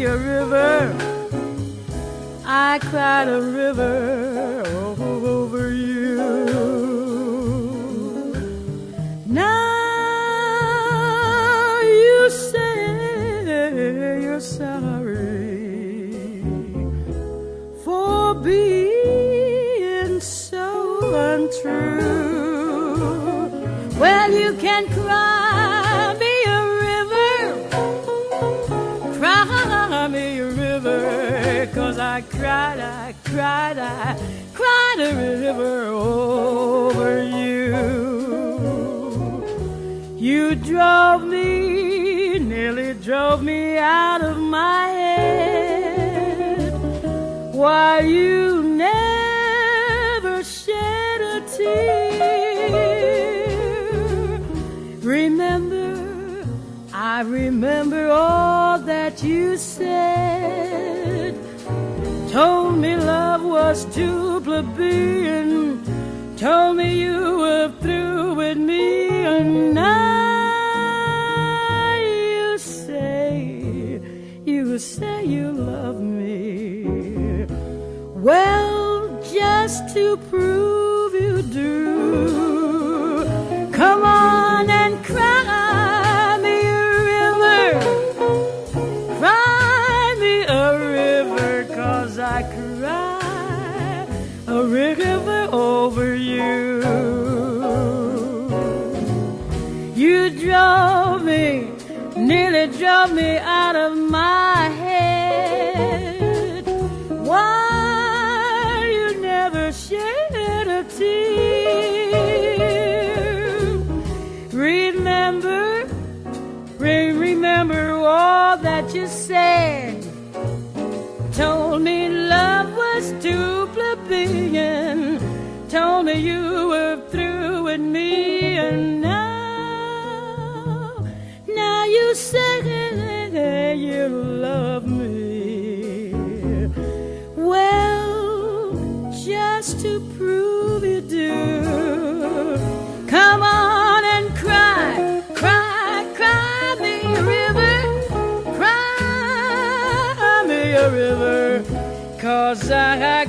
a river. I cried a river cried, I cried a river over you. You drove me, nearly drove me out of my head. Why you never shed a tear. Remember, I remember all that you said. Told me love was too plebeian. Told me you were through with me, and now drove me out of my head. Why you never shed a tear? Remember, re- remember all that you said. Told me love was too plebeian. Told me you you love me. Well, just to prove you do, come on and cry, cry, cry me a river, cry me a river, cause I, I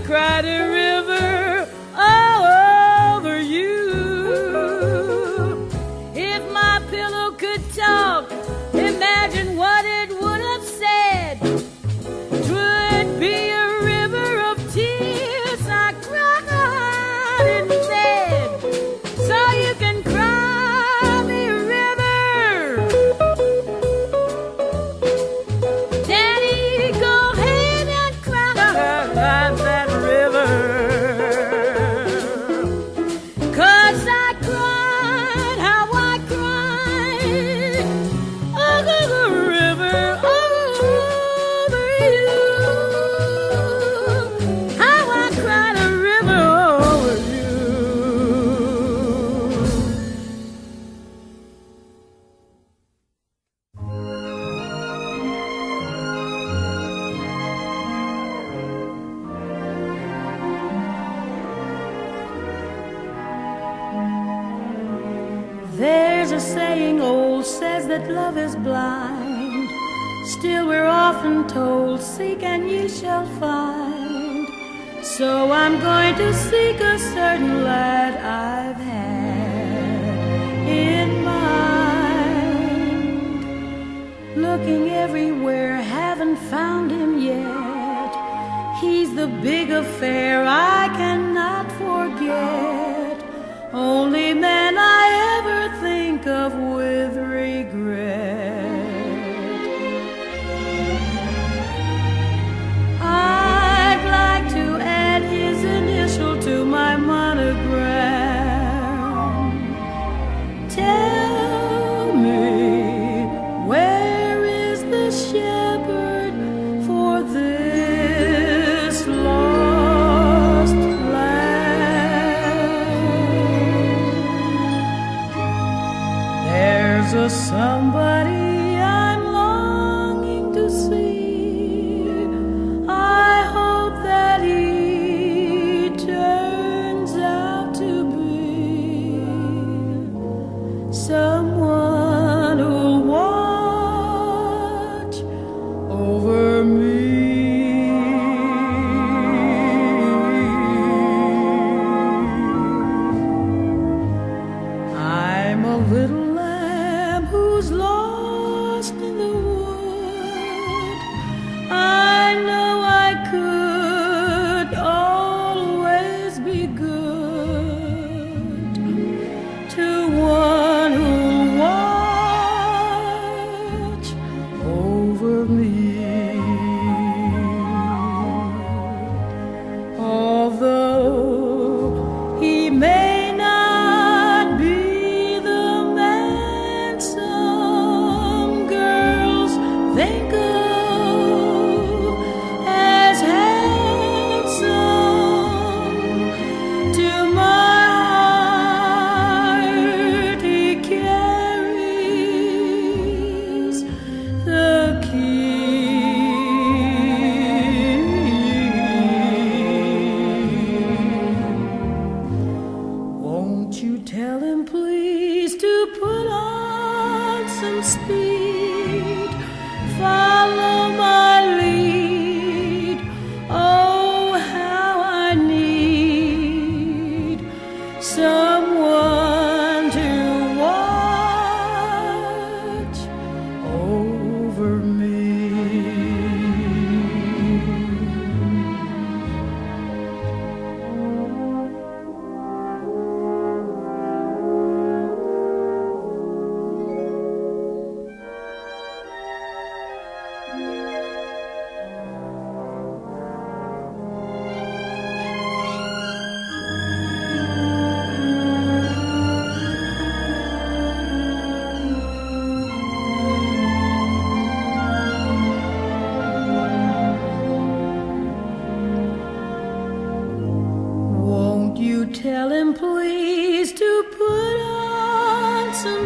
little am pleased to put on some speed.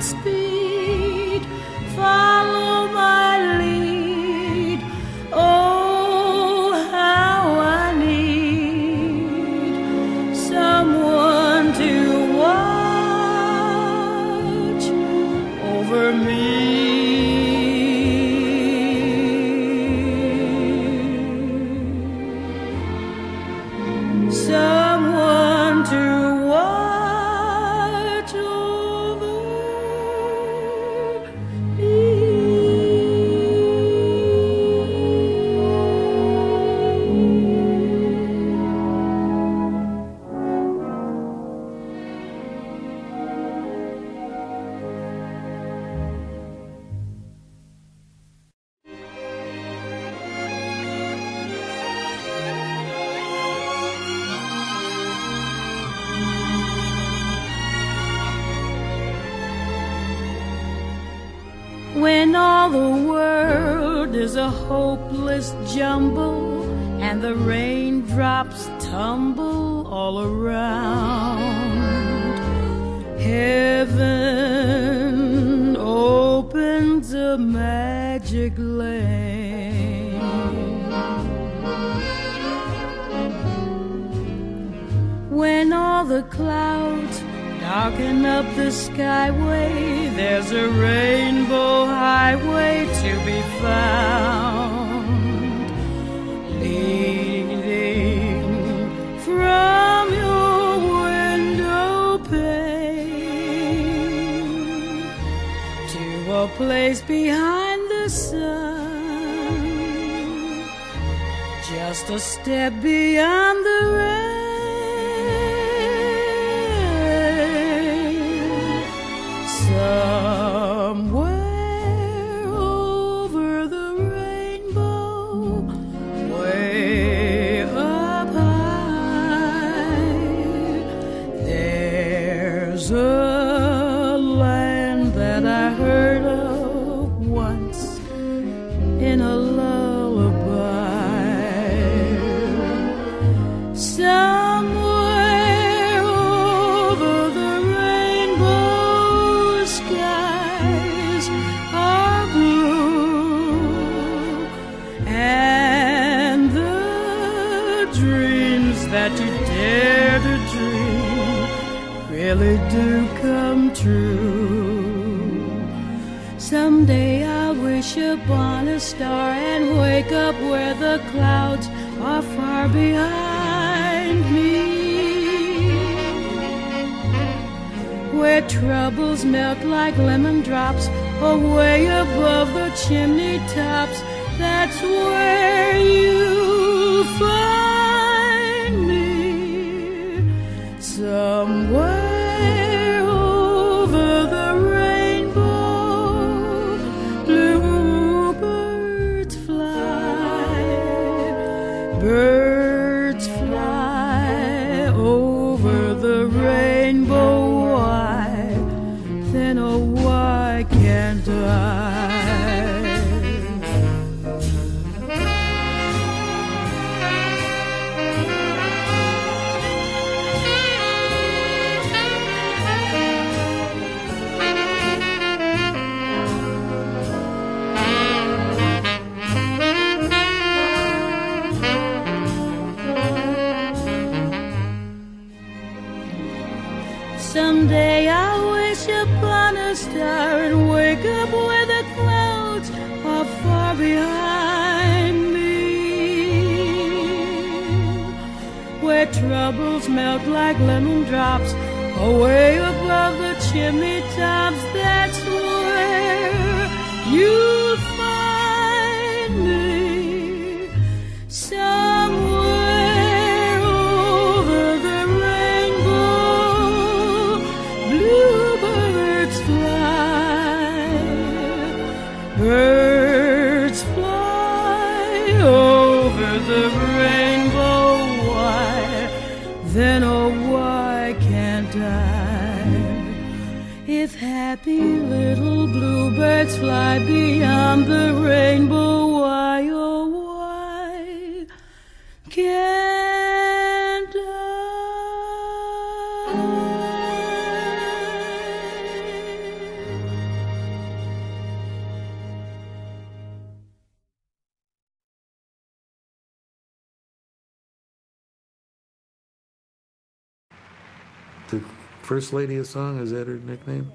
must be when all the world is a hopeless jumble and the raindrops tumble all around. Heaven opens a magic lane. When all the clouds Darken up the skyway, there's a rainbow highway to be found. Leading from your window pane to a place behind the sun. Just a step beyond the rain. That's where troubles melt like lemon drops away above the chimney tops. That's where you'll find me. Fly beyond the rainbow, why, oh, why can't I? The First Lady of Song, is that her nickname?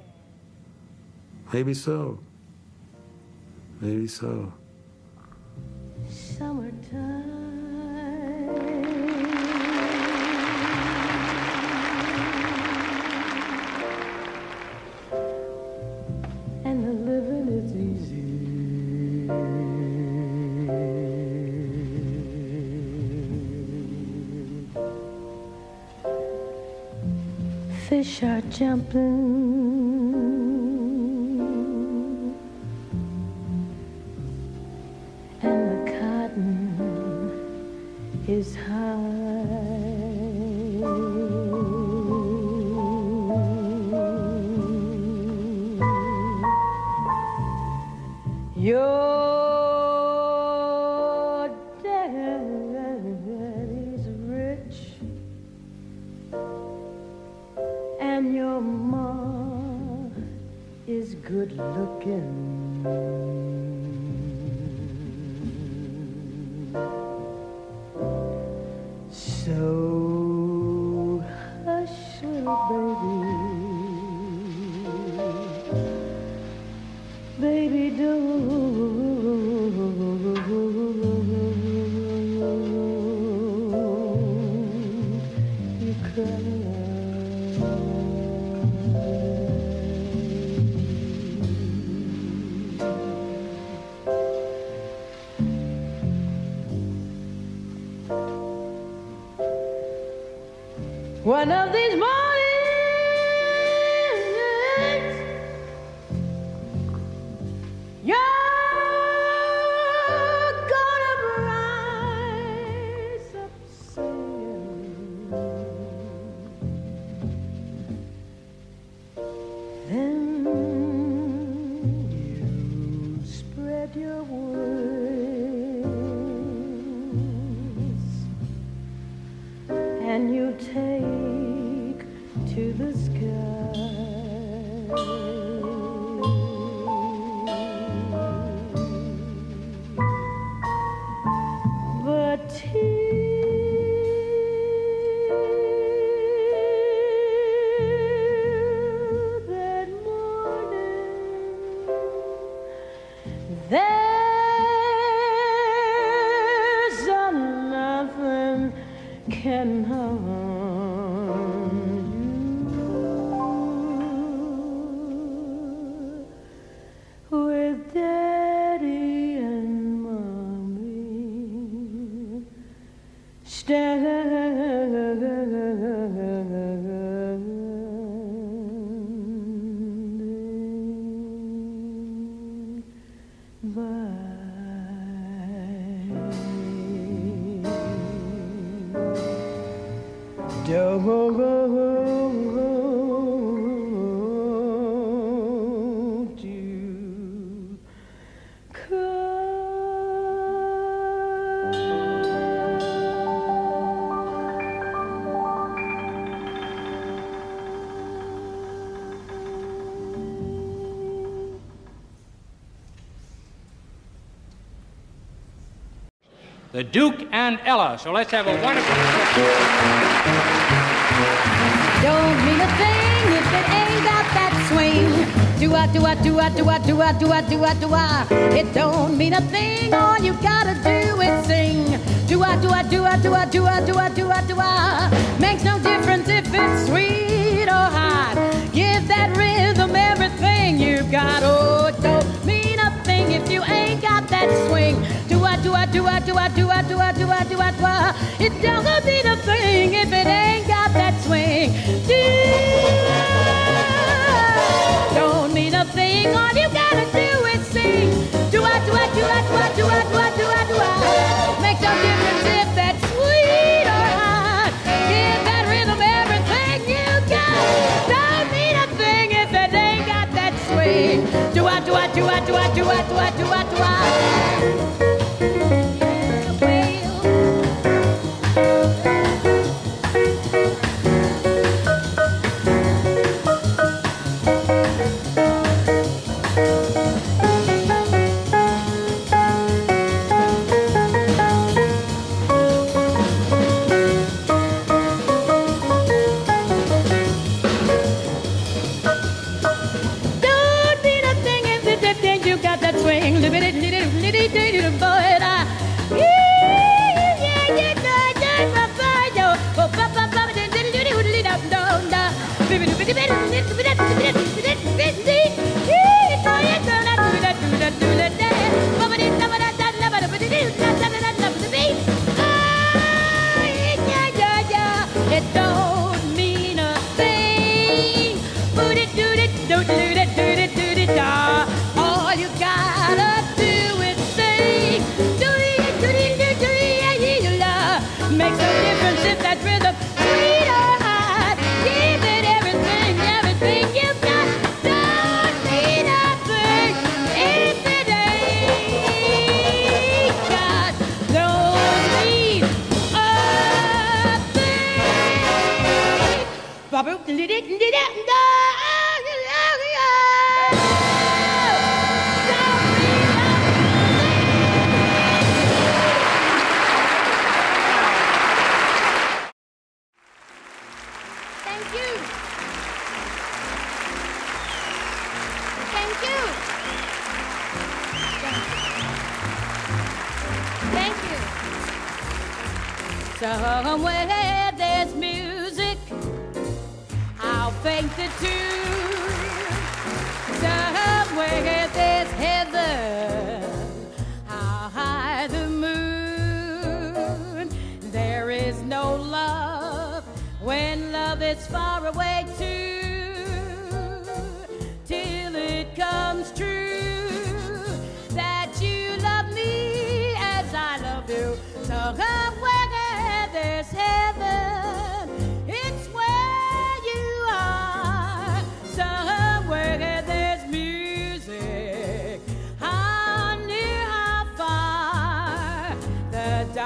Maybe so. Maybe so. Summertime and the living is easy. Fish are jumping good looking. Duke and Ella. So let's have a wonderful. Don't mean a thing if it ain't got that swing. Do I, do I, do I, do I, do I, do I, do I, do I. It don't mean a thing. All you gotta do is sing. Do I, do I, do I, do I, do I, do I, do I, do I. Makes no difference if it's sweet or hot. Give that. do I do I do I do I do I it doesn't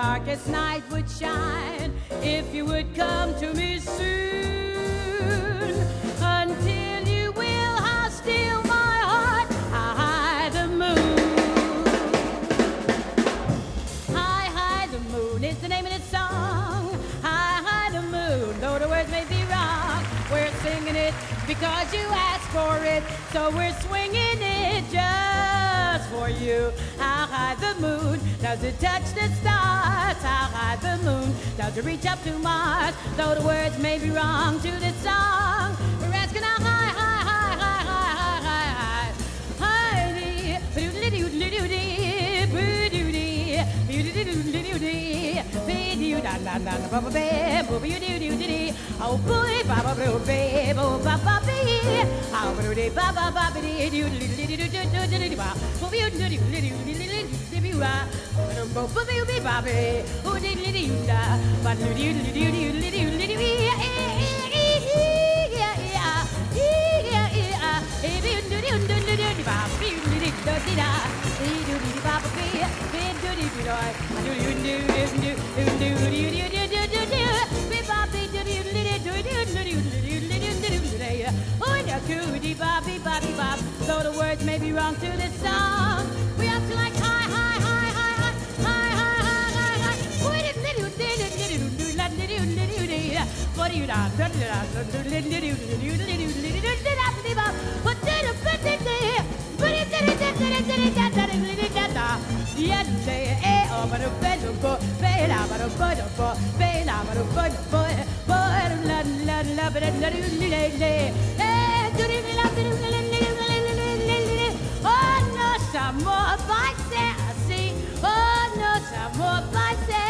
darkest night would shine if you would come to me soon. Until you will, I'll steal my heart. I'll hide the moon. How high the moon is the name of this song. How high the moon, though the words may be wrong. We're singing it because you asked for it, so we're swinging it for you. How high the moon does it touch the stars? How high the moon does it reach up to Mars? Though the words may be wrong to this song, ba. Ba. Ba ba. Oh da. Ba. Yeah yeah yeah yeah yeah. Doo doo doo doo doo doo ba. Doo doo cootie the words may be wrong to this song. Oh no, some more bada bada oh no some more assim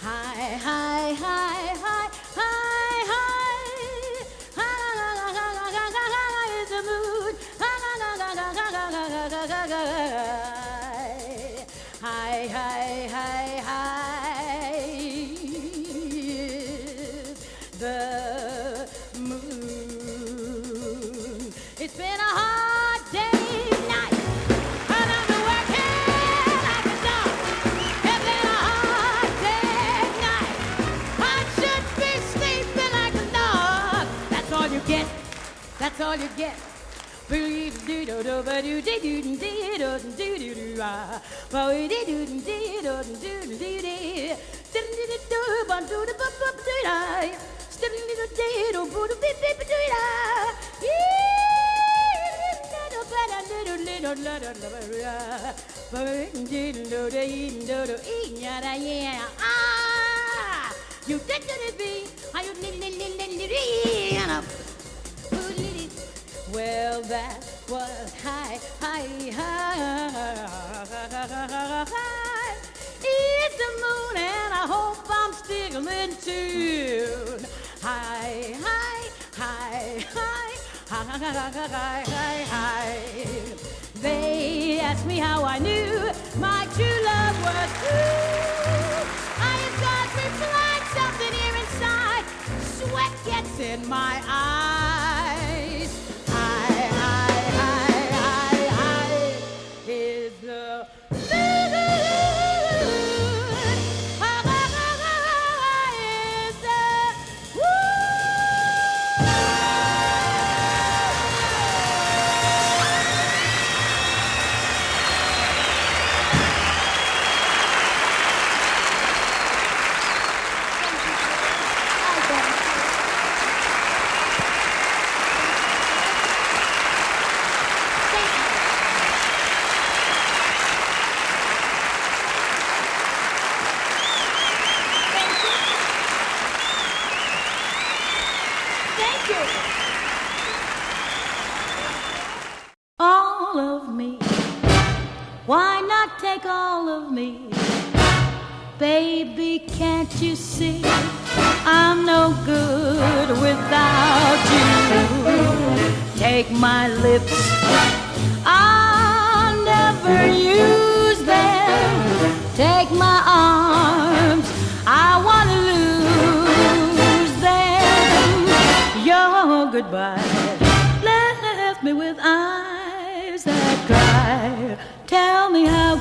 hi, hi, hi, hi, all you get. Believe do do do ba do do do do do do do do do ah, ba do do do do do do do do do do do do ba do do ba ba do da do do do do do do do do do da yeah ah you did it, be. Are you Well, that was high, high, high. It's the moon, and I hope I'm still in tune. High, high, high, high, high, high, high. They asked me how I knew my true love was true. I have got like something here inside. Sweat gets in my eyes.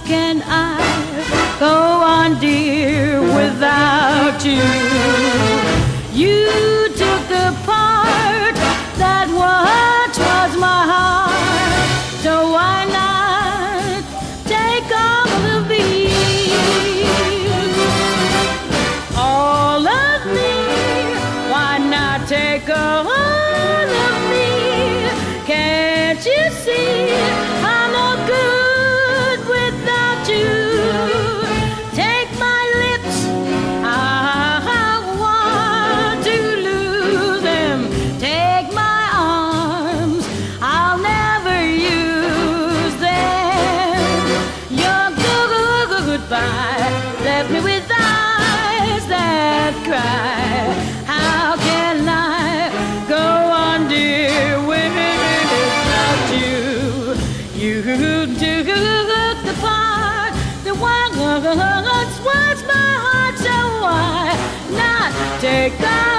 Can I go on, dear, without you? You once was my heart, so why not take all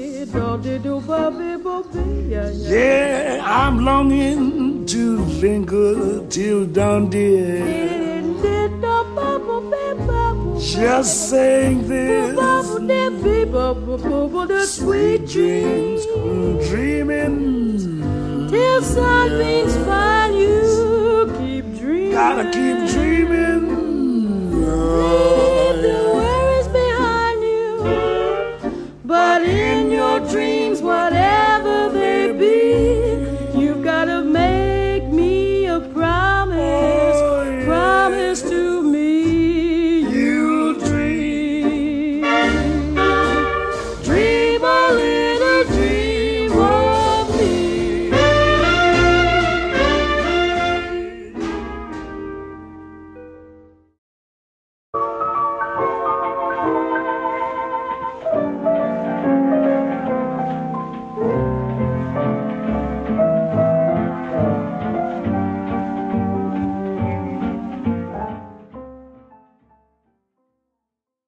Yeah, I'm longing to linger till dawn, dear. Just saying this. The sweet dreams, dreaming. till something's find you. Keep dreaming. Gotta keep dreaming.